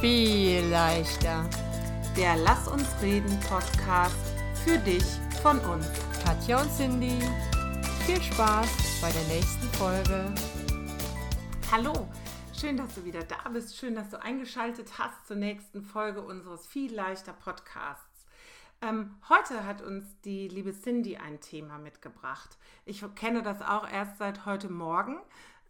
viel leichter. Der Lass uns reden Podcast für dich von uns. Katja und Cindy, viel Spaß bei der nächsten Folge. Hallo, schön, dass du wieder da bist. Schön, dass du eingeschaltet hast zur nächsten Folge unseres viel leichter Podcasts. Ähm, heute hat uns die liebe Cindy ein Thema mitgebracht. Ich kenne das auch erst seit heute Morgen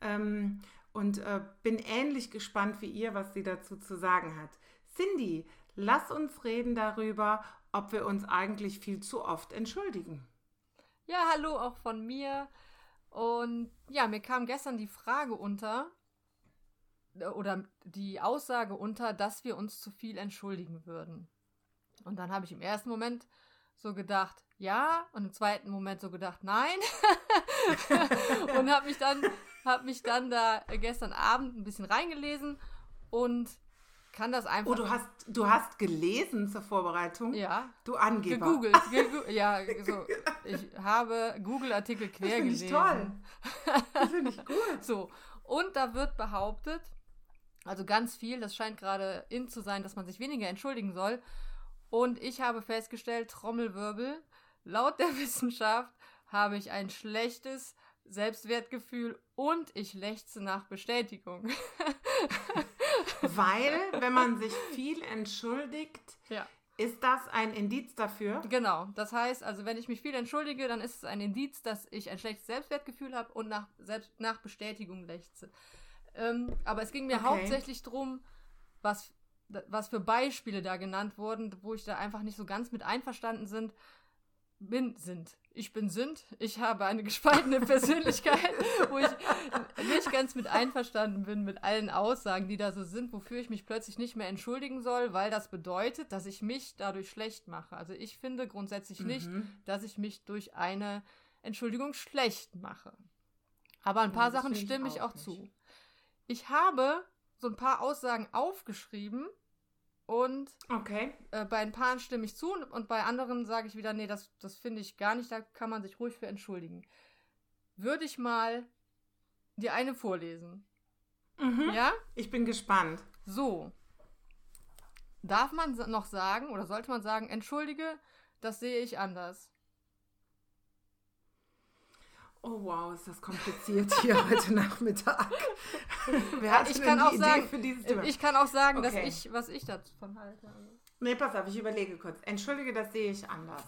ähm, und äh, bin ähnlich gespannt wie ihr, was sie dazu zu sagen hat. Cindy, lass uns reden darüber, ob wir uns eigentlich viel zu oft entschuldigen. Ja, hallo auch von mir. Und ja, mir kam gestern die Frage unter äh, oder die Aussage unter, dass wir uns zu viel entschuldigen würden. Und dann habe ich im ersten Moment so gedacht, ja, und im zweiten Moment so gedacht, nein. und habe mich dann habe mich dann da gestern Abend ein bisschen reingelesen und kann das einfach. Oh, du hast, du hast gelesen zur Vorbereitung? Ja. Du Angeber. Gegoogelt. Gegu ja, so. Ich habe Google-Artikel quer das gelesen. Ich toll. Das finde ich gut. so. Und da wird behauptet, also ganz viel, das scheint gerade in zu sein, dass man sich weniger entschuldigen soll. Und ich habe festgestellt, Trommelwirbel, laut der Wissenschaft habe ich ein schlechtes Selbstwertgefühl und ich lechze nach Bestätigung. Weil, wenn man sich viel entschuldigt, ja. ist das ein Indiz dafür? Genau. Das heißt, also wenn ich mich viel entschuldige, dann ist es ein Indiz, dass ich ein schlechtes Selbstwertgefühl habe und nach, selbst, nach Bestätigung lechze. Ähm, aber es ging mir Okay. hauptsächlich darum, was, was für Beispiele da genannt wurden, wo ich da einfach nicht so ganz mit einverstanden sind, bin, sind. Ich bin sind. Ich habe eine gespaltene Persönlichkeit, wo ich nicht ganz mit einverstanden bin mit allen Aussagen, die da so sind, wofür ich mich plötzlich nicht mehr entschuldigen soll, weil das bedeutet, dass ich mich dadurch schlecht mache. Also ich finde grundsätzlich nicht, Mhm. dass ich mich durch eine Entschuldigung schlecht mache. Aber ein paar Das Sachen stimme ich auch auch nicht. zu. Ich habe so ein paar Aussagen aufgeschrieben und Okay. äh, bei ein paar stimme ich zu und bei anderen sage ich wieder, nee, das, das finde ich gar nicht, da kann man sich ruhig für entschuldigen. Würde ich mal dir eine vorlesen. Mhm. Ja? Ich bin gespannt. So. Darf man noch sagen oder sollte man sagen, entschuldige, das sehe ich anders? Oh wow, ist das kompliziert hier heute Nachmittag. Wer hat ich denn kann auch Idee sagen, für dieses Thema? ich kann auch sagen, dass Okay. ich, was ich davon halte. Nee, pass auf, ich überlege kurz. Entschuldige, das sehe ich anders.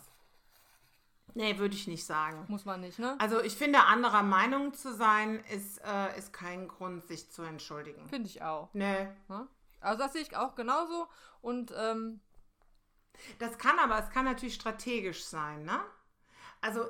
Nee, würde ich nicht sagen. Muss man nicht, ne? Also ich finde, anderer Meinung zu sein, ist, äh, ist kein Grund, sich zu entschuldigen. Finde ich auch. Nee. Ne? Also das sehe ich auch genauso. Und ähm, Das kann aber, es kann natürlich strategisch sein, ne? Also,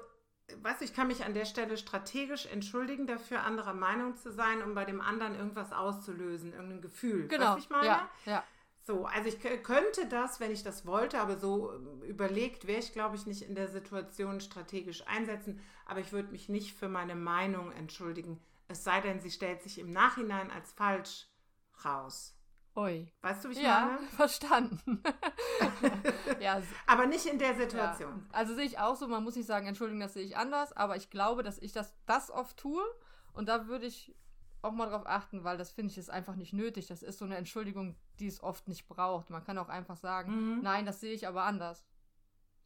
weißt du, ich kann mich an der Stelle strategisch entschuldigen, dafür anderer Meinung zu sein, um bei dem anderen irgendwas auszulösen, irgendein Gefühl. genau. Du, ich meine? Ja, ja. So, also ich könnte das, wenn ich das wollte, aber so ähm, überlegt wäre ich, glaube ich, nicht in der Situation strategisch einsetzen. Aber ich würde mich nicht für meine Meinung entschuldigen. Es sei denn, sie stellt sich im Nachhinein als falsch raus. Ui. Weißt du, wie ich Ja, meine? verstanden. ja, Aber nicht in der ja. Situation. Also sehe ich auch so, man muss nicht sagen, entschuldigen, das sehe ich anders, aber ich glaube, dass ich das, das oft tue und da würde ich auch mal drauf achten, weil das finde ich ist einfach nicht nötig. Das ist so eine Entschuldigung, die es oft nicht braucht. Man kann auch einfach sagen, Mhm. nein, das sehe ich aber anders.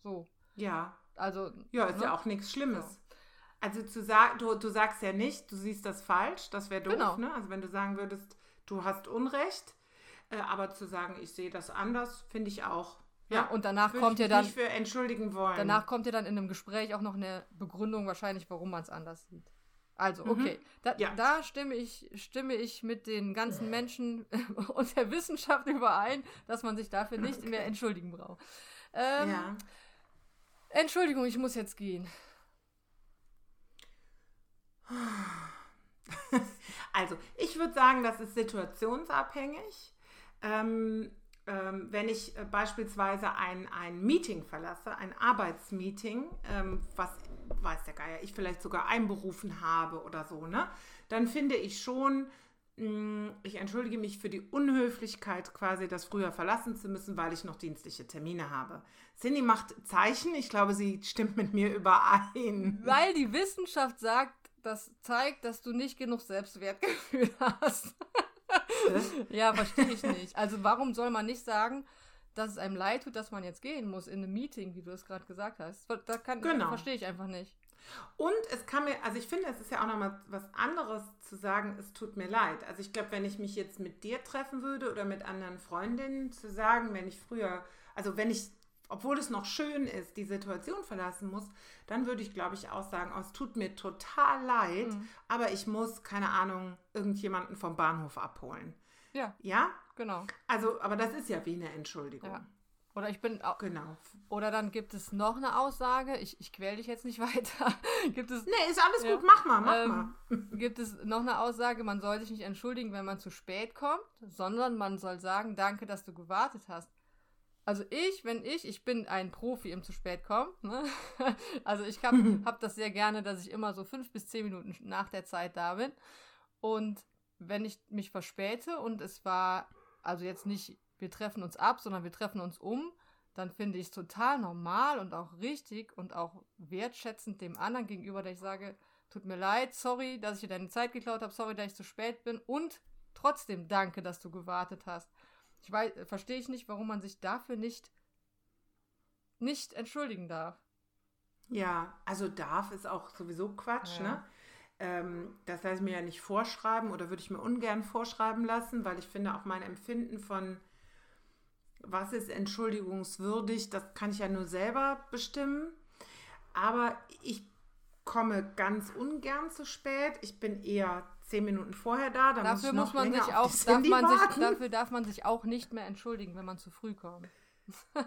So. Ja. Also. Ja, ist ne? ja auch nichts Schlimmes. So. Also zu sagen, du, du sagst ja nicht, du siehst das falsch, das wäre doof, Genau. ne? Also wenn du sagen würdest, du hast Unrecht, äh, aber zu sagen, ich sehe das anders, finde ich auch. Ja, und danach kommt ja mich dann. nicht für entschuldigen wollen. Danach kommt ja dann in einem Gespräch auch noch eine Begründung wahrscheinlich, warum man es anders sieht. Also, Mhm. okay. Da, Ja. da stimme, ich, stimme ich mit den ganzen Menschen und der Wissenschaft überein, dass man sich dafür nicht mehr entschuldigen braucht. Ähm, ja. Entschuldigung, ich muss jetzt gehen. Also, ich würde sagen, das ist situationsabhängig. Ähm, ähm, wenn ich äh, beispielsweise ein, ein Meeting verlasse, ein Arbeitsmeeting, ähm, was weiß der Geier, ich vielleicht sogar einberufen habe oder so, ne, dann finde ich schon, mh, ich entschuldige mich für die Unhöflichkeit, quasi das früher verlassen zu müssen, weil ich noch dienstliche Termine habe. Cindy macht Zeichen, ich glaube, sie stimmt mit mir überein. Weil die Wissenschaft sagt, das zeigt, dass du nicht genug Selbstwertgefühl hast. ja, verstehe ich nicht. Also warum soll man nicht sagen, dass es einem leid tut, dass man jetzt gehen muss in einem Meeting, wie du es gerade gesagt hast? Da kann, genau. verstehe ich einfach nicht. Und es kann mir, also ich finde, es ist ja auch nochmal was anderes zu sagen, es tut mir leid. Also ich glaube, wenn ich mich jetzt mit dir treffen würde oder mit anderen Freundinnen zu sagen, wenn ich früher, also wenn ich obwohl es noch schön ist, die Situation verlassen muss, dann würde ich, glaube ich, auch sagen, oh, es tut mir total leid, mhm. aber ich muss, keine Ahnung, irgendjemanden vom Bahnhof abholen. Ja. Ja? Genau. Also, aber das ist ja wie eine Entschuldigung. Ja. Oder ich bin auch. Genau. Oder dann gibt es noch eine Aussage, ich, ich quäle dich jetzt nicht weiter. gibt es. Nee, ist alles ja, gut, mach mal, mach ähm, mal. gibt es noch eine Aussage, man soll sich nicht entschuldigen, wenn man zu spät kommt, sondern man soll sagen, danke, dass du gewartet hast. Also ich, wenn ich, ich bin ein Profi im zu spät kommen. Ne? Also ich habe hab das sehr gerne, dass ich immer so fünf bis zehn Minuten nach der Zeit da bin. Und wenn ich mich verspäte und es war, also jetzt nicht, wir treffen uns ab, sondern wir treffen uns um, dann finde ich es total normal und auch richtig und auch wertschätzend dem anderen gegenüber, dass ich sage, tut mir leid, sorry, dass ich dir deine Zeit geklaut habe, sorry, dass ich zu spät bin und trotzdem danke, dass du gewartet hast. Ich weiß, verstehe ich nicht, warum man sich dafür nicht, nicht entschuldigen darf. Ja, also darf ist auch sowieso Quatsch, ja. ne? Ähm, das lasse ich mir ja nicht vorschreiben oder würde ich mir ungern vorschreiben lassen, weil ich finde auch mein Empfinden von was ist entschuldigungswürdig, das kann ich ja nur selber bestimmen. Aber ich komme ganz ungern zu spät. Ich bin eher zehn Minuten vorher da. Dann dafür muss, muss man sich auch, darf man sich, dafür darf man sich auch nicht mehr entschuldigen, wenn man zu früh kommt.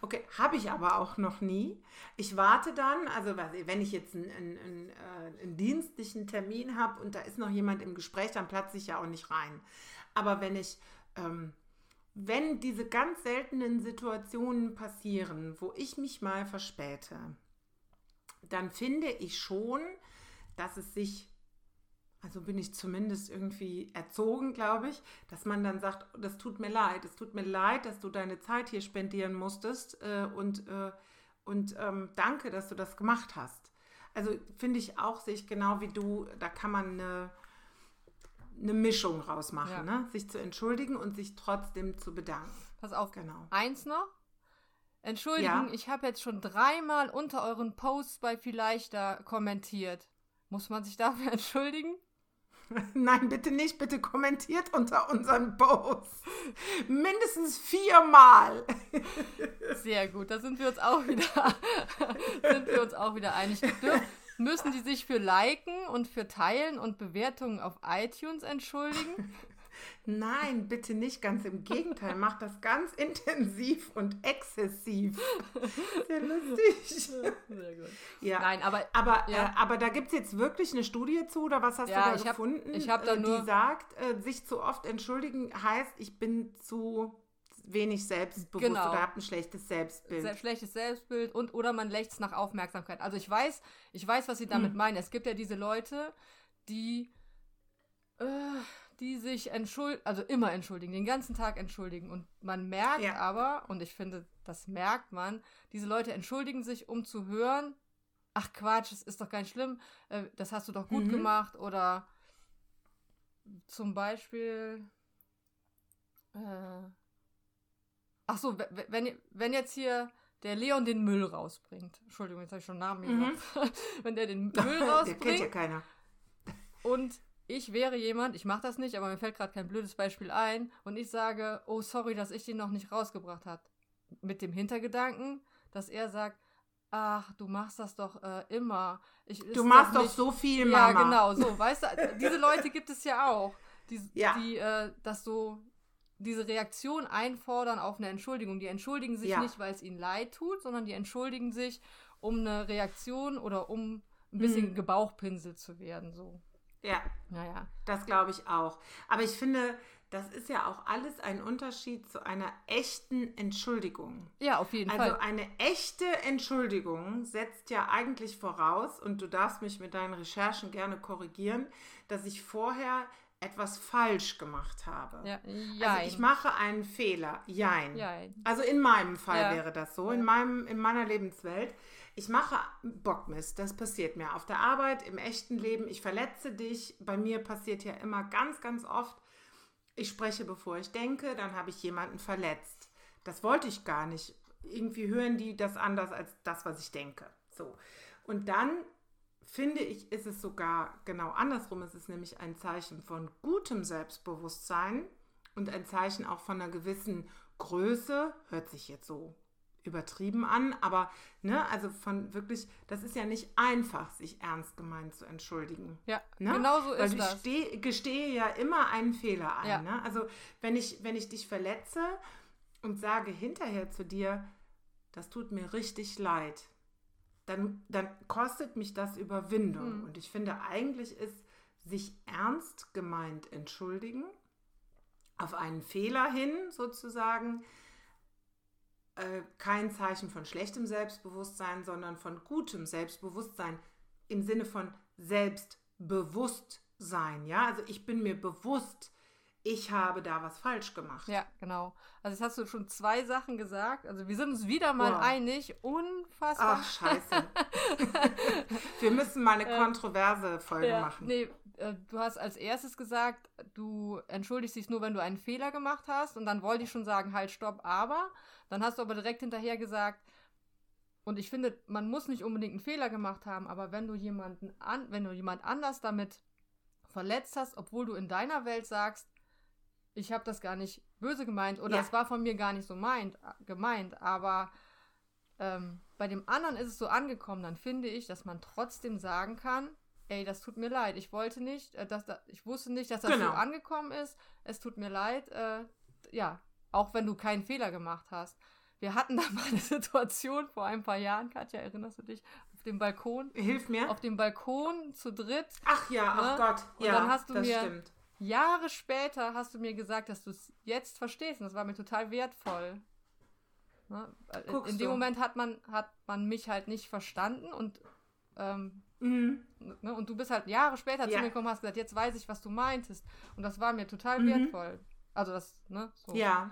okay, habe ich aber auch noch nie. Ich warte dann, also wenn ich jetzt einen, einen, einen, äh, einen dienstlichen Termin habe und da ist noch jemand im Gespräch, dann platze ich ja auch nicht rein. Aber wenn ich, ähm, wenn diese ganz seltenen Situationen passieren, wo ich mich mal verspäte, dann finde ich schon, dass es sich, also bin ich zumindest irgendwie erzogen, glaube ich, dass man dann sagt, das tut mir leid, es tut mir leid, dass du deine Zeit hier spendieren musstest äh, und, äh, und ähm, danke, dass du das gemacht hast. Also finde ich auch, sehe ich genau wie du, da kann man eine, eine Mischung rausmachen, ja. ne? sich zu entschuldigen und sich trotzdem zu bedanken. Pass auf, genau. Eins noch, Entschuldigung, ja. ich habe jetzt schon dreimal unter euren Posts bei Vielleicht da kommentiert. Muss man sich dafür entschuldigen? Nein, bitte nicht. Bitte kommentiert unter unseren Posts. Mindestens viermal. Sehr gut. Da sind wir uns auch wieder, sind wir uns auch wieder einig. Dürfen, müssen die sich für Liken und für Teilen und Bewertungen auf iTunes entschuldigen? Nein, bitte nicht. Ganz im Gegenteil. Mach das ganz intensiv und exzessiv. Sehr lustig. Sehr gut. Ja. Nein, aber, aber, ja. Äh, aber da gibt es jetzt wirklich eine Studie zu, oder was hast ja, du da ich gefunden? Hab, ich habe da äh, nur. Die sagt, äh, sich zu oft entschuldigen heißt, ich bin zu wenig selbstbewusst genau. oder habe ein schlechtes Selbstbild. Sehr schlechtes Selbstbild und oder man lächzt nach Aufmerksamkeit. Also ich weiß, ich weiß, was sie damit hm. meinen. Es gibt ja diese Leute, die äh, die sich entschuldigen, also immer entschuldigen, den ganzen Tag entschuldigen. Und man merkt ja. aber, und ich finde, das merkt man, diese Leute entschuldigen sich, um zu hören, ach Quatsch, das ist doch gar nicht schlimm, äh, das hast du doch gut mhm. gemacht. Oder zum Beispiel, äh, ach so, wenn, wenn jetzt hier der Leon den Müll rausbringt. Entschuldigung, jetzt habe ich schon Namen mhm. gesagt. wenn der den Müll rausbringt. der kennt ja keiner. Und ich wäre jemand, ich mache das nicht, aber mir fällt gerade kein blödes Beispiel ein und ich sage, oh sorry, dass ich den noch nicht rausgebracht habe. Mit dem Hintergedanken, dass er sagt, ach, du machst das doch äh, immer. Ich, du machst doch, so viel, Mama. Ja, genau, so, weißt du, diese Leute gibt es ja auch, die, ja. die äh, das so, diese Reaktion einfordern auf eine Entschuldigung. Die entschuldigen sich ja. nicht, weil es ihnen leid tut, sondern die entschuldigen sich, um eine Reaktion oder um ein bisschen mhm. gebauchpinselt zu werden, so. Ja. Naja. Das glaube ich auch. Aber ich finde, das ist ja auch alles ein Unterschied zu einer echten Entschuldigung. Ja, auf jeden also Fall. Also eine echte Entschuldigung setzt ja eigentlich voraus, und du darfst mich mit deinen Recherchen gerne korrigieren, dass ich vorher etwas falsch gemacht habe. Ja, Also ich mache einen Fehler. Jein. Jein. Also in meinem Fall Ja. wäre das so, in, meinem, in meiner Lebenswelt. Ich mache Bockmist, das passiert mir auf der Arbeit, im echten Leben. Ich verletze dich. Bei mir passiert ja immer ganz, ganz oft, ich spreche, bevor ich denke, dann habe ich jemanden verletzt. Das wollte ich gar nicht. Irgendwie hören die das anders als das, was ich denke. So. Und dann finde ich, ist es sogar genau andersrum. Es ist nämlich ein Zeichen von gutem Selbstbewusstsein und ein Zeichen auch von einer gewissen Größe. Hört sich jetzt so übertrieben an, aber ne, also von wirklich, das ist ja nicht einfach, sich ernst gemeint zu entschuldigen. Ja, Ne? genau so Weil ist ich das. steh, gestehe ja immer einen Fehler ein. Ja. Ne? Also wenn ich, wenn ich dich verletze und sage hinterher zu dir, das tut mir richtig leid, dann, dann kostet mich das Überwindung. Hm. Und ich finde, eigentlich ist sich ernst gemeint entschuldigen, auf einen Fehler hin sozusagen, äh, kein Zeichen von schlechtem Selbstbewusstsein, sondern von gutem Selbstbewusstsein im Sinne von Selbstbewusstsein. Ja, also ich bin mir bewusst, ich habe da was falsch gemacht. Ja, genau. Also jetzt hast du schon zwei Sachen gesagt. Also wir sind uns wieder mal Wow. einig. Unfassbar. Ach, scheiße. Wir müssen mal eine kontroverse Folge Ja, machen. nee, äh, du hast als erstes gesagt, du entschuldigst dich nur, wenn du einen Fehler gemacht hast. Und dann wollte ich schon sagen, halt, stopp, aber. Dann hast du aber direkt hinterher gesagt, und ich finde, man muss nicht unbedingt einen Fehler gemacht haben, aber wenn du jemanden an, wenn du jemand anders damit verletzt hast, obwohl du in deiner Welt sagst, ich habe das gar nicht böse gemeint oder Ja. es war von mir gar nicht so meint, gemeint, aber ähm, bei dem anderen ist es so angekommen, dann finde ich, dass man trotzdem sagen kann, ey, das tut mir leid, ich wollte nicht, äh, dass da, ich wusste nicht, dass das Genau. so angekommen ist, es tut mir leid, äh, ja, auch wenn du keinen Fehler gemacht hast. Wir hatten da mal eine Situation vor ein paar Jahren, Katja, erinnerst du dich, auf dem Balkon, Hilf mir. auf dem Balkon zu dritt. Ach ja, ach Ne? Gott. Und ja, dann hast du das mir- stimmt. Jahre später hast du mir gesagt, dass du es jetzt verstehst und das war mir total wertvoll. Ne? In, dem. Moment hat man, hat man mich halt nicht verstanden und, ähm, Mhm. ne? und du bist halt Jahre später zu Ja. mir gekommen und hast gesagt, jetzt weiß ich, was du meintest. Und das war mir total Mhm. wertvoll. Also das, ne, so, Ja.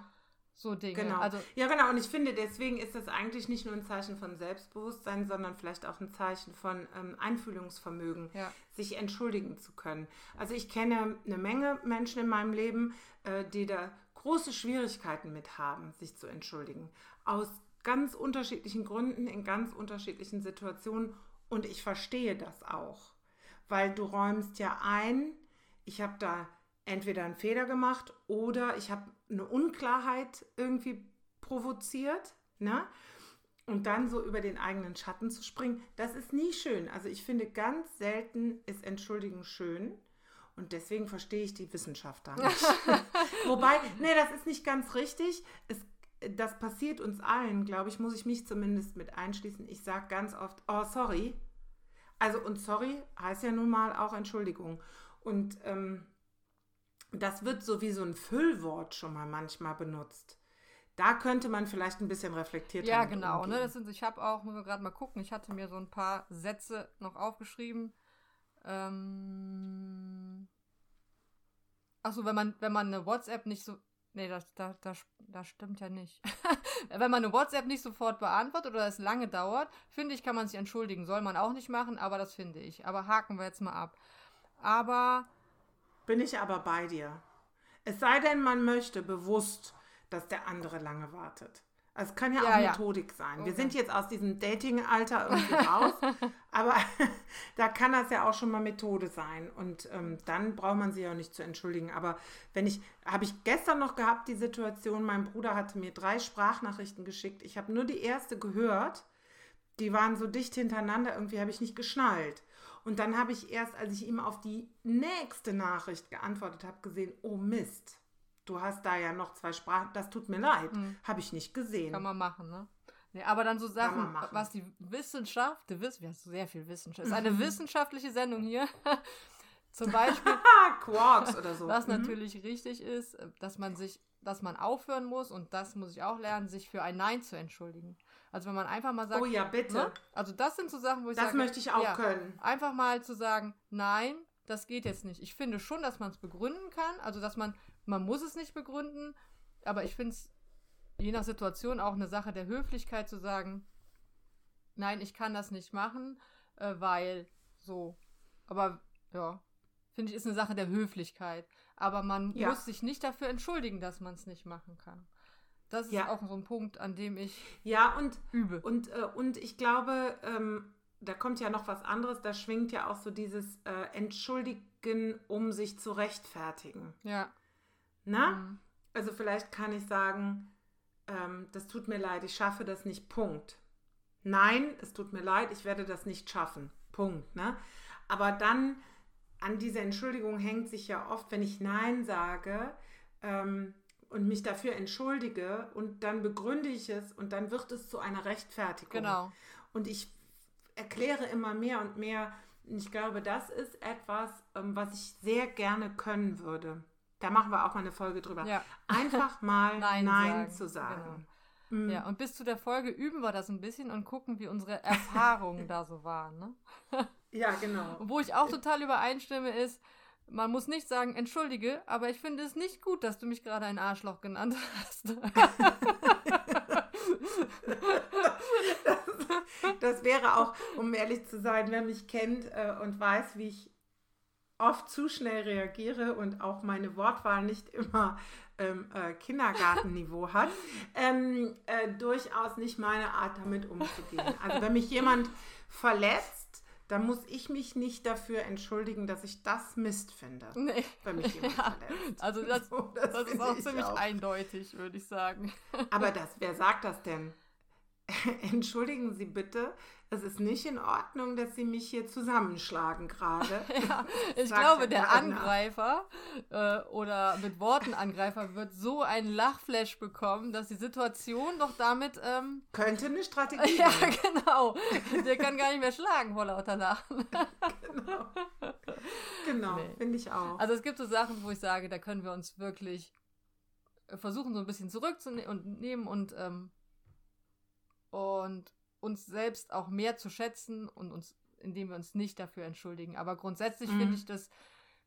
So Dinge. Genau. Also, Ja, genau. Und ich finde, deswegen ist das eigentlich nicht nur ein Zeichen von Selbstbewusstsein, sondern vielleicht auch ein Zeichen von ähm, Einfühlungsvermögen, ja. sich entschuldigen zu können. Also ich kenne eine Menge Menschen in meinem Leben, äh, die da große Schwierigkeiten mit haben, sich zu entschuldigen. Aus ganz unterschiedlichen Gründen, in ganz unterschiedlichen Situationen. Und ich verstehe das auch. Weil du räumst ja ein, ich habe da entweder einen Fehler gemacht oder ich habe eine Unklarheit irgendwie provoziert, ne? Und dann so über den eigenen Schatten zu springen, das ist nie schön. Also ich finde, ganz selten ist Entschuldigen schön. Und deswegen verstehe ich die Wissenschaft da nicht. Wobei, nee, das ist nicht ganz richtig. Es, das passiert uns allen, glaube ich, muss ich mich zumindest mit einschließen. Ich sage ganz oft, oh, sorry. Also, und sorry heißt ja nun mal auch Entschuldigung. Und ähm, das wird so wie so ein Füllwort schon mal manchmal benutzt. Da könnte man vielleicht ein bisschen reflektierter Ja, genau. Ne? Das sind, ich habe auch, muss man gerade mal gucken, ich hatte mir so ein paar Sätze noch aufgeschrieben. Ähm, Achso, wenn man, wenn man eine WhatsApp nicht so. Nee, das, das, das, das stimmt ja nicht. wenn man eine WhatsApp nicht sofort beantwortet oder es lange dauert, finde ich, kann man sich entschuldigen. Soll man auch nicht machen, aber das finde ich. Aber haken wir jetzt mal ab. Aber Bin ich aber bei dir. Es sei denn, man möchte bewusst, dass der andere lange wartet. Es kann ja, Ja, auch ja. Methodik sein. Wir Okay. sind jetzt aus diesem Dating-Alter irgendwie raus, aber da kann das ja auch schon mal Methode sein. Und ähm, dann braucht man sich auch nicht zu entschuldigen. Aber wenn ich, habe ich gestern noch gehabt, die Situation, mein Bruder hatte mir drei Sprachnachrichten geschickt. Ich habe nur die erste gehört. Die waren so dicht hintereinander, irgendwie habe ich nicht geschnallt. Und dann habe ich erst, als ich ihm auf die nächste Nachricht geantwortet habe, gesehen, oh Mist, du hast da ja noch zwei Sprachen, das tut mir leid, habe ich nicht gesehen. Kann man machen, ne? Nee, aber dann so Sachen, was die Wissenschaft, die Wiss, wir haben sehr viel Wissenschaft, ist eine wissenschaftliche Sendung hier. Zum Beispiel, Quarks oder so. was Mhm. natürlich richtig ist, dass man sich, dass man aufhören muss und das muss ich auch lernen, sich für ein Nein zu entschuldigen. Also wenn man einfach mal sagt, Oh ja, bitte. ne? also das sind so Sachen, wo ich Das sage, möchte ich auch ja, können. Einfach mal zu sagen, nein, das geht jetzt nicht. Ich finde schon, dass man es begründen kann, also dass man, man muss es nicht begründen, aber ich finde es je nach Situation auch eine Sache der Höflichkeit zu sagen, nein, ich kann das nicht machen, äh, weil so. Aber ja, finde ich, ist eine Sache der Höflichkeit. Aber man Ja. muss sich nicht dafür entschuldigen, dass man es nicht machen kann. Das ist Ja. auch so ein Punkt, an dem ich Ja, und übe. Und, äh, und ich glaube, ähm, da kommt ja noch was anderes, da schwingt ja auch so dieses äh, Entschuldigen, um sich zu rechtfertigen. ja. Na? Mhm. Also vielleicht kann ich sagen, ähm, das tut mir leid, ich schaffe das nicht, Punkt. Nein, es tut mir leid, ich werde das nicht schaffen, Punkt. Ne? Aber dann an dieser Entschuldigung hängt sich ja oft, wenn ich Nein sage ähm, und mich dafür entschuldige und dann begründe ich es und dann wird es zu einer Rechtfertigung. Genau. Und ich erkläre immer mehr und mehr. Und ich glaube, das ist etwas, ähm, was ich sehr gerne können würde. Da machen wir auch mal eine Folge drüber. Ja. Einfach mal Nein Nein, sagen. zu sagen. Genau. Mm. Ja, und bis zu der Folge üben wir das ein bisschen und gucken, wie unsere Erfahrungen da so waren. Ne? Ja, genau. Und wo ich auch total übereinstimme, ist, man muss nicht sagen, entschuldige, aber ich finde es nicht gut, dass du mich gerade ein Arschloch genannt hast. Das wäre auch, um ehrlich zu sein, wer mich kennt äh, und weiß, wie ich oft zu schnell reagiere und auch meine Wortwahl nicht immer ähm, äh, Kindergartenniveau hat, ähm, äh, durchaus nicht meine Art, damit umzugehen. Also wenn mich jemand verletzt, dann muss ich mich nicht dafür entschuldigen, dass ich das Mist finde, nee. wenn mich jemand Ja, verletzt. Also das, So, das, ist finde auch ich ziemlich auch. eindeutig, würde ich sagen. Aber das, wer sagt das denn? Entschuldigen Sie bitte, es ist nicht in Ordnung, dass Sie mich hier zusammenschlagen gerade. Ja, ich glaube, ja der. Angreifer äh, oder mit Worten Angreifer wird so einen Lachflash bekommen, dass die Situation doch damit, ähm, Könnte eine Strategie ja, sein. genau, der kann gar nicht mehr schlagen vor lauter Lachen. Genau, genau Nee. finde ich auch. Also es gibt so Sachen, wo ich sage, da können wir uns wirklich versuchen, so ein bisschen zurückzunehmen und nehmen und, ähm, und uns selbst auch mehr zu schätzen und uns, indem wir uns nicht dafür entschuldigen. Aber grundsätzlich Mhm. finde ich das,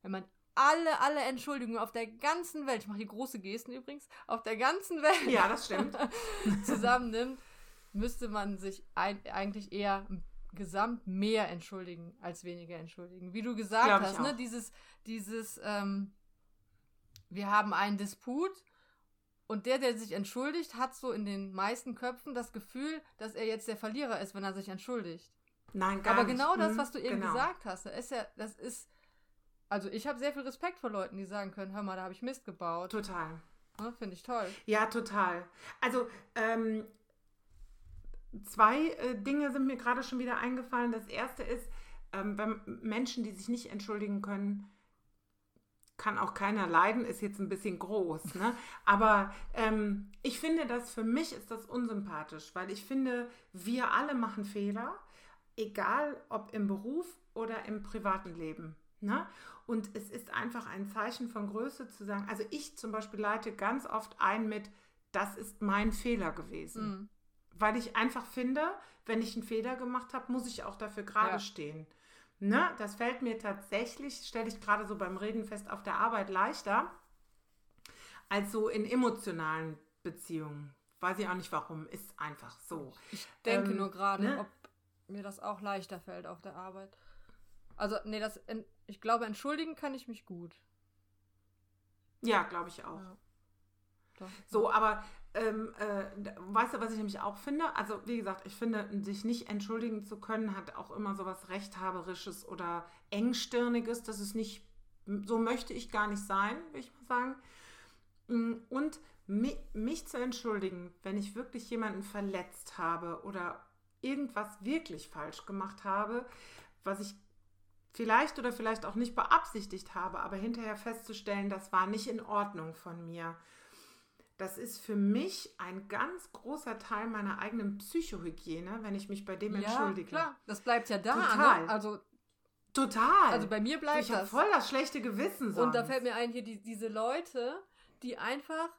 wenn man alle, alle Entschuldigungen auf der ganzen Welt, ich mache hier große Gesten übrigens, auf der ganzen Welt ja, das stimmt. zusammennimmt, müsste man sich ein, eigentlich eher gesamt mehr entschuldigen als weniger entschuldigen. Wie du gesagt Glaub hast, ne? Dieses, dieses, ähm, wir haben einen Disput und der, der sich entschuldigt, hat so in den meisten Köpfen das Gefühl, dass er jetzt der Verlierer ist, wenn er sich entschuldigt. Nein, gar Aber nicht. genau das, Mhm, was du eben genau. gesagt hast, da ist ja, das ist, also ich habe sehr viel Respekt vor Leuten, die sagen können, hör mal, da habe ich Mist gebaut. Total. Ne, Finde ich toll. Ja, total. Also, ähm, zwei äh, Dinge sind mir gerade schon wieder eingefallen. Das erste ist, ähm, wenn Menschen, die sich nicht entschuldigen können, kann auch keiner leiden, ist jetzt ein bisschen groß. Ne? Aber ähm, ich finde das, für mich ist das unsympathisch, weil ich finde, wir alle machen Fehler, egal ob im Beruf oder im privaten Leben. Ne? Und es ist einfach ein Zeichen von Größe zu sagen, also ich zum Beispiel leite ganz oft ein mit, das ist mein Fehler gewesen. Mhm. Weil ich einfach finde, wenn ich einen Fehler gemacht habe, muss ich auch dafür gerade Ja. stehen. Ne? Das fällt mir tatsächlich, stelle ich gerade so beim Reden fest, auf der Arbeit leichter, als so in emotionalen Beziehungen. Weiß ich auch nicht warum, ist einfach so. Ich denke Ähm, nur gerade, ne? ob mir das auch leichter fällt auf der Arbeit. Also, nee, das, ich glaube, entschuldigen kann ich mich gut. Ja, glaube ich auch. Ja. Doch. So, aber ähm, äh, weißt du, was ich nämlich auch finde? Also, wie gesagt, ich finde, sich nicht entschuldigen zu können, hat auch immer so was Rechthaberisches oder Engstirniges. Das ist nicht, so möchte ich gar nicht sein, will ich mal sagen. Mm, Und mi mich zu entschuldigen, wenn ich wirklich jemanden verletzt habe oder irgendwas wirklich falsch gemacht habe, was ich vielleicht oder vielleicht auch nicht beabsichtigt habe, aber hinterher festzustellen, das war nicht in Ordnung von mir. Das ist für mich ein ganz großer Teil meiner eigenen Psychohygiene, wenn ich mich bei dem Ja, entschuldige. klar, das bleibt ja da. Total. Ne? Also, Total. also bei mir bleibt ich habe das. voll das schlechte Gewissen. Und da sonst. fällt mir ein, hier die, diese Leute, die einfach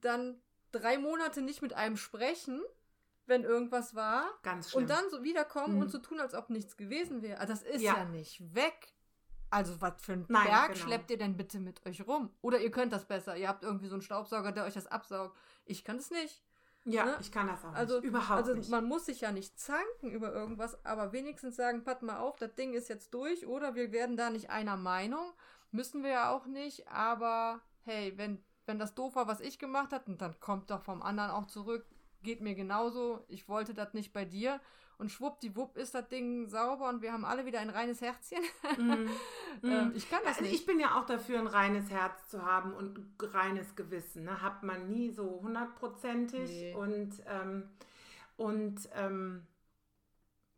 dann drei Monate nicht mit einem sprechen, wenn irgendwas war, ganz schlimm. und dann so wiederkommen Mhm. und so tun, als ob nichts gewesen wäre. Also das ist ja, Ja. nicht weg. Also, was für ein Nein, Berg genau. schleppt ihr denn bitte mit euch rum? Oder ihr könnt das besser. Ihr habt irgendwie so einen Staubsauger, der euch das absaugt. Ich kann es nicht. Ja, Ne? ich kann das auch Also, nicht. Überhaupt also nicht. man muss sich ja nicht zanken über irgendwas, aber wenigstens sagen, pass mal auf, das Ding ist jetzt durch oder wir werden da nicht einer Meinung. Müssen wir ja auch nicht, aber hey, wenn, wenn das doof war, was ich gemacht habe, dann kommt doch vom anderen auch zurück. Geht mir genauso. Ich wollte das nicht bei dir. Und schwuppdiwupp ist das Ding sauber und wir haben alle wieder ein reines Herzchen. Mhm. Ähm, ich kann das Also nicht. ich bin ja auch dafür, ein reines Herz zu haben und ein reines Gewissen. Ne? Hat man nie so hundertprozentig. Nee. Und, ähm, und ähm,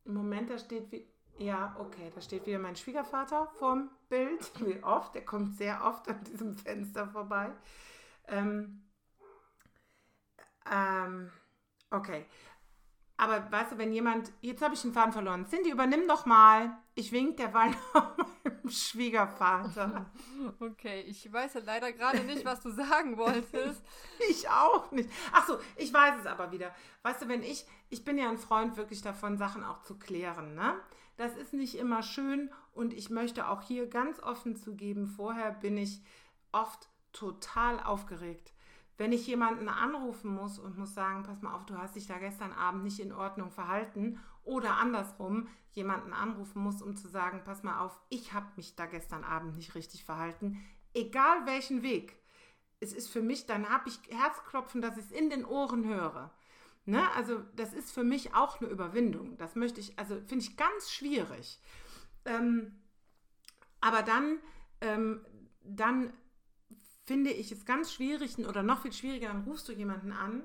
im Moment, da steht wie. Ja, okay, da steht wieder mein Schwiegervater vorm Bild. Wie oft? Der kommt sehr oft an diesem Fenster vorbei. Ähm, ähm, okay. Aber weißt du, wenn jemand, jetzt habe ich den Faden verloren. Cindy, übernimm doch mal. Ich wink derweil auf meinem Schwiegervater. Okay, ich weiß ja leider gerade nicht, was du sagen wolltest. Ich auch nicht. Ach so, ich weiß es aber wieder. Weißt du, wenn ich, ich bin ja ein Freund wirklich davon, Sachen auch zu klären, ne? Das ist nicht immer schön und ich möchte auch hier ganz offen zugeben, vorher bin ich oft total aufgeregt. Wenn ich jemanden anrufen muss und muss sagen, pass mal auf, du hast dich da gestern Abend nicht in Ordnung verhalten oder andersrum jemanden anrufen muss, um zu sagen, pass mal auf, ich habe mich da gestern Abend nicht richtig verhalten, egal welchen Weg es ist für mich, dann habe ich Herzklopfen, dass ich es in den Ohren höre. Ne? Also das ist für mich auch eine Überwindung. Das möchte ich, also finde ich ganz schwierig. Ähm, aber dann, ähm, dann finde ich es ganz schwierig oder noch viel schwieriger, dann rufst du jemanden an,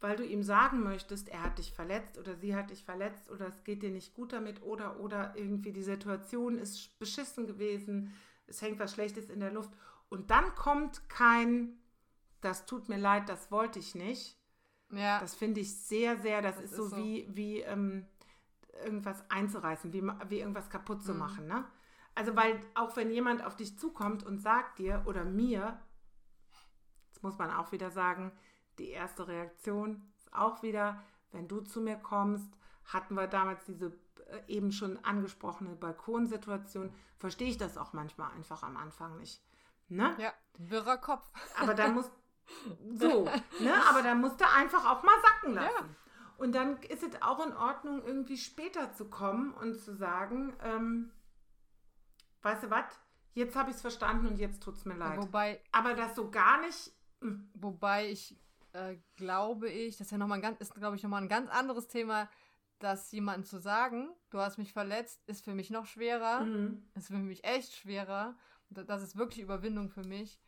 weil du ihm sagen möchtest, er hat dich verletzt oder sie hat dich verletzt oder es geht dir nicht gut damit oder oder irgendwie die Situation ist beschissen gewesen, es hängt was Schlechtes in der Luft und dann kommt kein, das tut mir leid, das wollte ich nicht. Ja, Das finde ich sehr, sehr, das, Das ist, so, so. wie, wie ähm, irgendwas einzureißen, wie, wie irgendwas kaputt zu Mhm. machen. Ne? Also, weil auch wenn jemand auf dich zukommt und sagt dir oder mir, muss man auch wieder sagen, die erste Reaktion ist auch wieder, wenn du zu mir kommst, hatten wir damals diese äh, eben schon angesprochene Balkonsituation, verstehe ich das auch manchmal einfach am Anfang nicht. Ne? ja, wirrer Kopf. Aber da muss so, ne? Aber da musst du einfach auch mal sacken lassen. Und dann ist es auch in Ordnung, irgendwie später zu kommen und zu sagen, ähm, weißt du was, jetzt habe ich es verstanden und jetzt tut es mir leid. Wobei, Aber das so gar nicht. Wobei ich äh, glaube ich, das ist ja noch mal ein ganz, ist glaube ich noch mal ein ganz anderes Thema, dass jemandem zu sagen, du hast mich verletzt, ist für mich noch schwerer. Mhm. ist für mich echt schwerer. Das ist wirklich Überwindung für mich,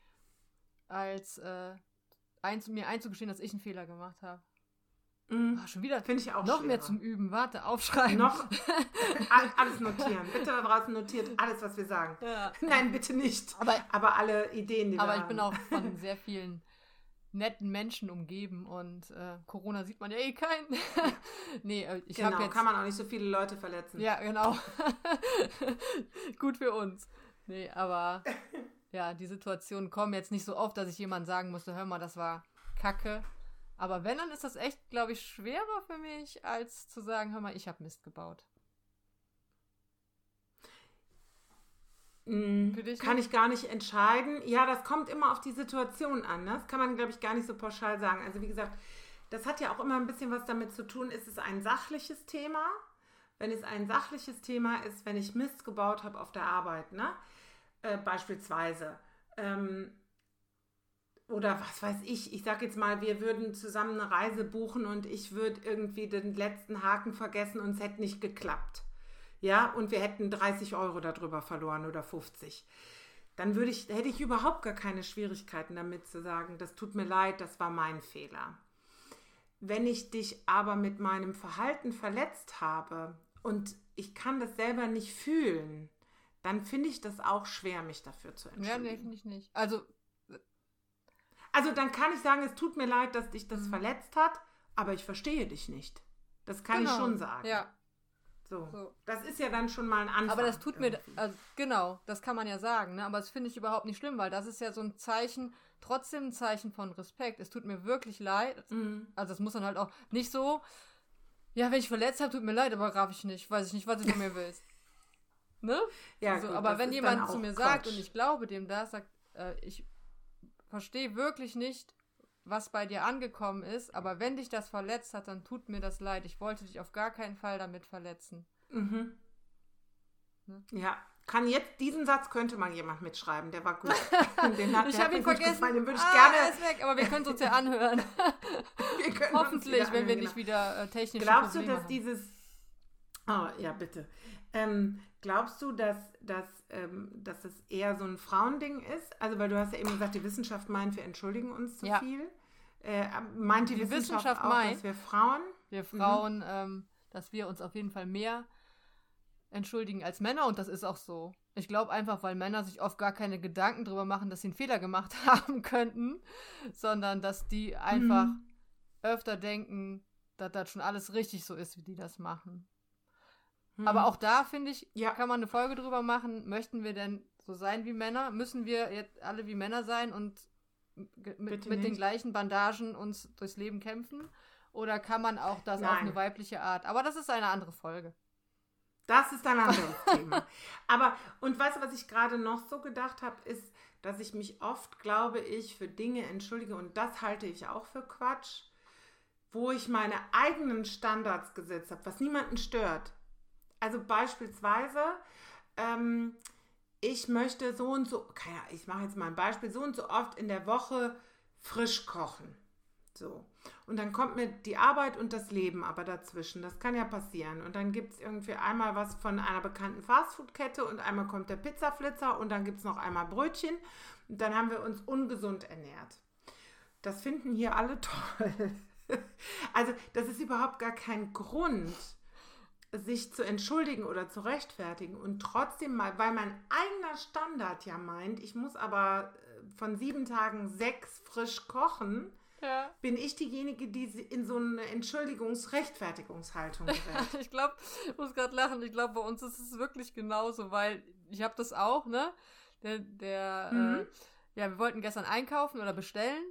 als äh, einzu mir einzugestehen, dass ich einen Fehler gemacht habe. Mhm. Ah, schon wieder Finde ich auch noch mehr schwerer. zum Üben. Warte, aufschreiben. Noch All- alles notieren. Bitte da draußen notiert alles, was wir sagen. Ja. Nein, bitte nicht. Aber, Aber alle Ideen, die aber wir ich haben. bin auch von sehr vielen netten Menschen umgeben und äh, Corona sieht man ja eh keinen. nee, äh, ich Genau, jetzt. kann man auch nicht so viele Leute verletzen. Ja, genau. Gut für uns. Nee, aber ja, die Situationen kommen jetzt nicht so oft, dass ich jemand sagen musste, hör mal, das war Kacke. Aber wenn, dann ist das echt, glaube ich, schwerer für mich, als zu sagen, hör mal, ich habe Mist gebaut. Mm, Für dich Kann ich gar nicht entscheiden. Ja, das kommt immer auf die Situation an. Ne? Das kann man, glaube ich, gar nicht so pauschal sagen. Also wie gesagt, das hat ja auch immer ein bisschen was damit zu tun, ist es ein sachliches Thema? Wenn es ein sachliches Thema ist, wenn ich Mist gebaut habe auf der Arbeit, ne? Äh, beispielsweise. Ähm, oder was weiß ich, ich sage jetzt mal, wir würden zusammen eine Reise buchen und ich würde irgendwie den letzten Haken vergessen und es hätte nicht geklappt. Ja, und wir hätten 30 Euro darüber verloren oder 50. Dann würde ich, hätte ich überhaupt gar keine Schwierigkeiten damit zu sagen, das tut mir leid, das war mein Fehler. Wenn ich dich aber mit meinem Verhalten verletzt habe und ich kann das selber nicht fühlen, dann finde ich das auch schwer, mich dafür zu Ja, entschuldigen. nee, finde ich nicht. Also, Also dann kann ich sagen, es tut mir leid, dass dich das Mhm. verletzt hat, aber ich verstehe dich nicht. Das kann ich genau. schon sagen. Ja, So. so. Das ist ja dann schon mal ein Anfang. Aber das tut mir, irgendwie. also, genau, das kann man ja sagen, ne? aber das finde ich überhaupt nicht schlimm, weil das ist ja so ein Zeichen, trotzdem ein Zeichen von Respekt. Es tut mir wirklich leid. Mhm. Also es muss dann halt auch nicht so, ja, wenn ich verletzt habe, tut mir leid, aber graf ich nicht, weiß ich nicht, was du von mir willst. Ne? Ja, also, gut, aber das wenn jemand zu mir sagt Quatsch. und ich glaube dem das, sagt, äh, ich verstehe wirklich nicht, was bei dir angekommen ist, aber wenn dich das verletzt hat, dann tut mir das leid. Ich wollte dich auf gar keinen Fall damit verletzen. Mhm. Ne? Ja, kann jetzt, diesen Satz könnte mal jemand mitschreiben, der war gut. Den hat, ich habe ihn vergessen. gefallen, Den würde ich ah, gerne. er ist weg, aber wir können es uns ja anhören. Wir können uns Hoffentlich, wieder wenn wir anhören, nicht wieder äh, technische Glaubst du, Probleme dass haben. dieses. Oh, ja, bitte. Ähm, glaubst du, dass, dass, ähm, dass es eher so ein Frauending ist? Also, weil du hast ja eben gesagt, die Wissenschaft meint, wir entschuldigen uns zu Ja. viel. Äh, meint die, Die Wissenschaft, Wissenschaft auch, meint- dass wir Frauen. wir Frauen, ähm, dass wir uns auf jeden Fall mehr entschuldigen als Männer und das ist auch so. Ich glaube einfach, weil Männer sich oft gar keine Gedanken darüber machen, dass sie einen Fehler gemacht haben könnten, sondern dass die einfach Mhm. öfter denken, dass das schon alles richtig so ist, wie die das machen. Hm. Aber auch da, finde ich, Ja. kann man eine Folge drüber machen. Möchten wir denn so sein wie Männer? Müssen wir jetzt alle wie Männer sein und mit, mit den gleichen Bandagen uns durchs Leben kämpfen? Oder kann man auch das auf Nein. eine weibliche Art? Aber das ist eine andere Folge. Das ist ein anderes Thema. Aber, und weißt du, was ich gerade noch so gedacht habe, ist, dass ich mich oft, glaube ich, für Dinge entschuldige und das halte ich auch für Quatsch, wo ich meine eigenen Standards gesetzt habe, was niemanden stört. Also beispielsweise, ähm, ich möchte so und so, keine Ahnung, ich mache jetzt mal ein Beispiel, so und so oft in der Woche frisch kochen. So. Und dann kommt mir die Arbeit und das Leben aber dazwischen. Das kann ja passieren. Und dann gibt es irgendwie einmal was von einer bekannten Fastfood-Kette und einmal kommt der Pizzaflitzer und dann gibt es noch einmal Brötchen. Und dann haben wir uns ungesund ernährt. Das finden hier alle toll. Also, das ist überhaupt gar kein Grund, sich zu entschuldigen oder zu rechtfertigen. Und trotzdem mal, weil mein eigener Standard ja meint, ich muss aber äh, von sieben Tagen sechs frisch kochen, Ja. bin ich diejenige, die sie in so eine Entschuldigungs-Rechtfertigungshaltung gerät. Ich glaube, ich muss gerade lachen. Ich glaube, bei uns ist es wirklich genauso, weil ich habe das auch, ne? Der, der, Mhm. äh, ja, wir wollten gestern einkaufen oder bestellen.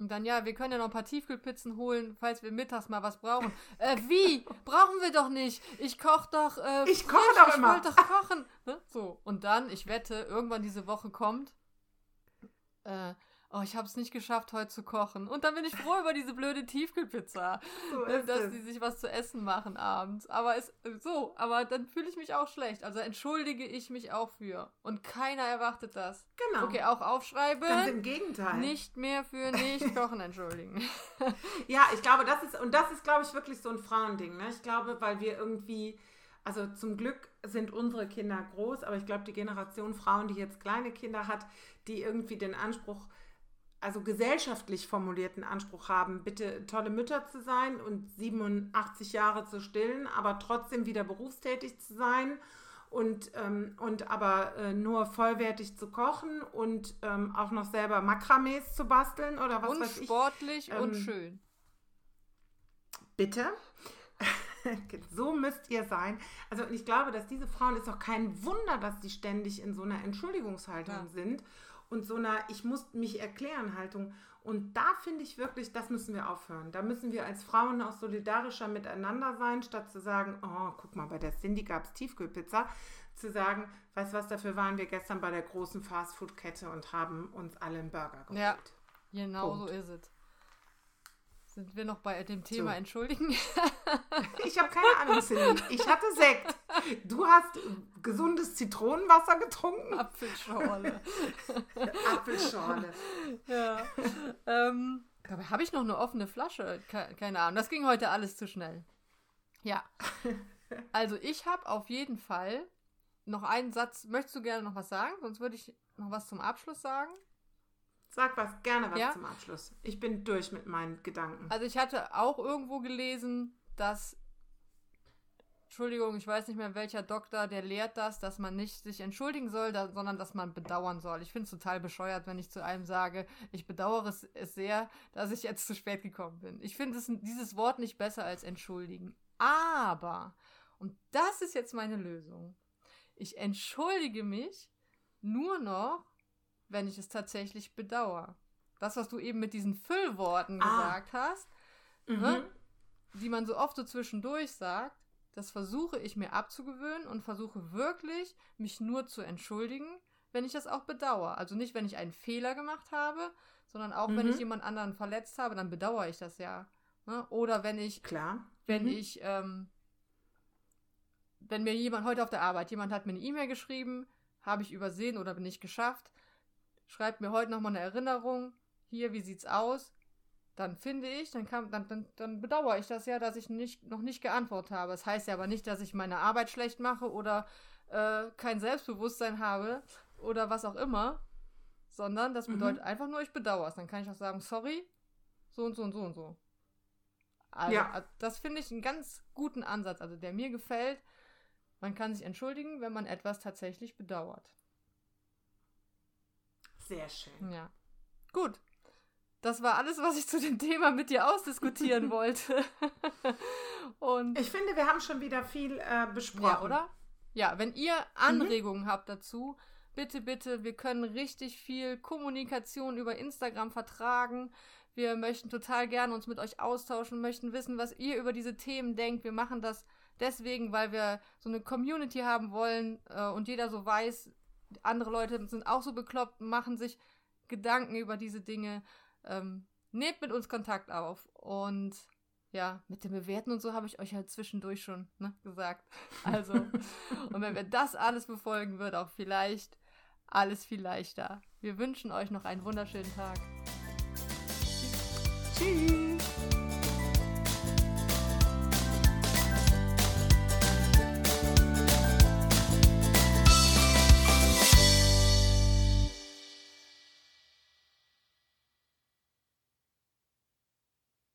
Und dann, ja, wir können ja noch ein paar Tiefkühlpizzen holen, falls wir mittags mal was brauchen. Äh, wie? Brauchen wir doch nicht. Ich koche doch. Äh, Ich koche doch ich immer. wollte doch kochen. Ne? So. Und dann, ich wette, irgendwann diese Woche kommt. Äh, oh, ich habe es nicht geschafft, heute zu kochen. Und dann bin ich froh über diese blöde Tiefkühlpizza. So Ne, dass es. die sich was zu essen machen abends. Aber es so, aber dann fühle ich mich auch schlecht. Also entschuldige ich mich auch für. Und keiner erwartet das. Genau. Okay, auch aufschreiben. Ganz im Gegenteil. Nicht mehr für nicht kochen entschuldigen. Ja, ich glaube, das ist, und das ist, glaube ich, wirklich so ein Frauending. Ne? Ich glaube, weil wir irgendwie, also zum Glück sind unsere Kinder groß, aber ich glaube, die Generation Frauen, die jetzt kleine Kinder hat, die irgendwie den Anspruch, also gesellschaftlich formulierten Anspruch haben, bitte tolle Mütter zu sein und 87 Jahre zu stillen, aber trotzdem wieder berufstätig zu sein und, ähm, und aber äh, nur vollwertig zu kochen und ähm, auch noch selber Makramees zu basteln oder was und weiß ich. sportlich und Ähm, schön. Bitte. so müsst ihr sein. Also und ich glaube, dass diese Frauen, ist auch kein Wunder, dass die ständig in so einer Entschuldigungshaltung Ja. sind und so einer Ich muss mich erklären Haltung. Und da finde ich wirklich, das müssen wir aufhören. Da müssen wir als Frauen auch solidarischer miteinander sein, statt zu sagen, oh, guck mal, bei der Cindy gab es Tiefkühlpizza, zu sagen, weißt du was, dafür waren wir gestern bei der großen Fastfood-Kette und haben uns alle einen Burger geholt. Ja. Genau Punkt. so ist es. Sind wir noch bei dem Thema So. entschuldigen? Ich habe keine Ahnung, Cindy. Ich hatte Sekt. Du hast gesundes Zitronenwasser getrunken? Apfelschorle. Apfelschorle. ja. ähm, habe ich noch eine offene Flasche? Ke keine Ahnung. Das ging heute alles zu schnell. Ja. Also ich habe auf jeden Fall noch einen Satz. Möchtest du gerne noch was sagen? Sonst würde ich noch was zum Abschluss sagen. Sag was, gerne was Ja? zum Abschluss. Ich bin durch mit meinen Gedanken. Also ich hatte auch irgendwo gelesen, dass Entschuldigung, ich weiß nicht mehr welcher Doktor, der lehrt das, dass man nicht sich entschuldigen soll, da, sondern dass man bedauern soll. Ich finde es total bescheuert, wenn ich zu einem sage, ich bedauere es, es sehr, dass ich jetzt zu spät gekommen bin. Ich finde es- dieses Wort nicht besser als entschuldigen. Aber, und das ist jetzt meine Lösung, ich entschuldige mich nur noch, wenn ich es tatsächlich bedauere. Das, was du eben mit diesen Füllworten Ah. gesagt hast, Mhm. ne? die man so oft so zwischendurch sagt, Das versuche ich mir abzugewöhnen und versuche wirklich, mich nur zu entschuldigen, wenn ich das auch bedauere. Also nicht, wenn ich einen Fehler gemacht habe, sondern auch, mhm. wenn ich jemand anderen verletzt habe, dann bedauere ich das ja. Ne? Oder wenn ich, Klar. wenn mhm. ich, ähm, wenn mir jemand heute auf der Arbeit, jemand hat mir eine E-Mail geschrieben, habe ich übersehen oder bin nicht geschafft, schreibt mir heute nochmal eine Erinnerung, hier, wie sieht's aus? Dann finde ich, dann, kann, dann, dann, dann bedauere ich das ja, dass ich nicht, noch nicht geantwortet habe. Das heißt ja aber nicht, dass ich meine Arbeit schlecht mache oder äh, kein Selbstbewusstsein habe oder was auch immer, sondern das mhm. bedeutet mhm. einfach nur, ich bedauere es. Dann kann ich auch sagen, sorry, so und so und so und so. Also, ja. Also, das finde ich einen ganz guten Ansatz, also der mir gefällt. Man kann sich entschuldigen, wenn man etwas tatsächlich bedauert. Sehr schön. Ja. Gut. Das war alles, was ich zu dem Thema mit dir ausdiskutieren wollte. Und ich finde, wir haben schon wieder viel äh, besprochen. Ja, oder? Ja, wenn ihr Anregungen mhm. habt dazu, bitte, bitte, wir können richtig viel Kommunikation über Instagram vertragen. Wir möchten total gerne uns mit euch austauschen, möchten wissen, was ihr über diese Themen denkt. Wir machen das deswegen, weil wir so eine Community haben wollen äh, und jeder so weiß, andere Leute sind auch so bekloppt, machen sich Gedanken über diese Dinge. Ähm, nehmt mit uns Kontakt auf. Und ja, mit dem Bewerten und so habe ich euch halt zwischendurch schon ne, gesagt. Also, und wenn wir das alles befolgen, wird auch vielleicht alles viel leichter. Wir wünschen euch noch einen wunderschönen Tag. Tschüss.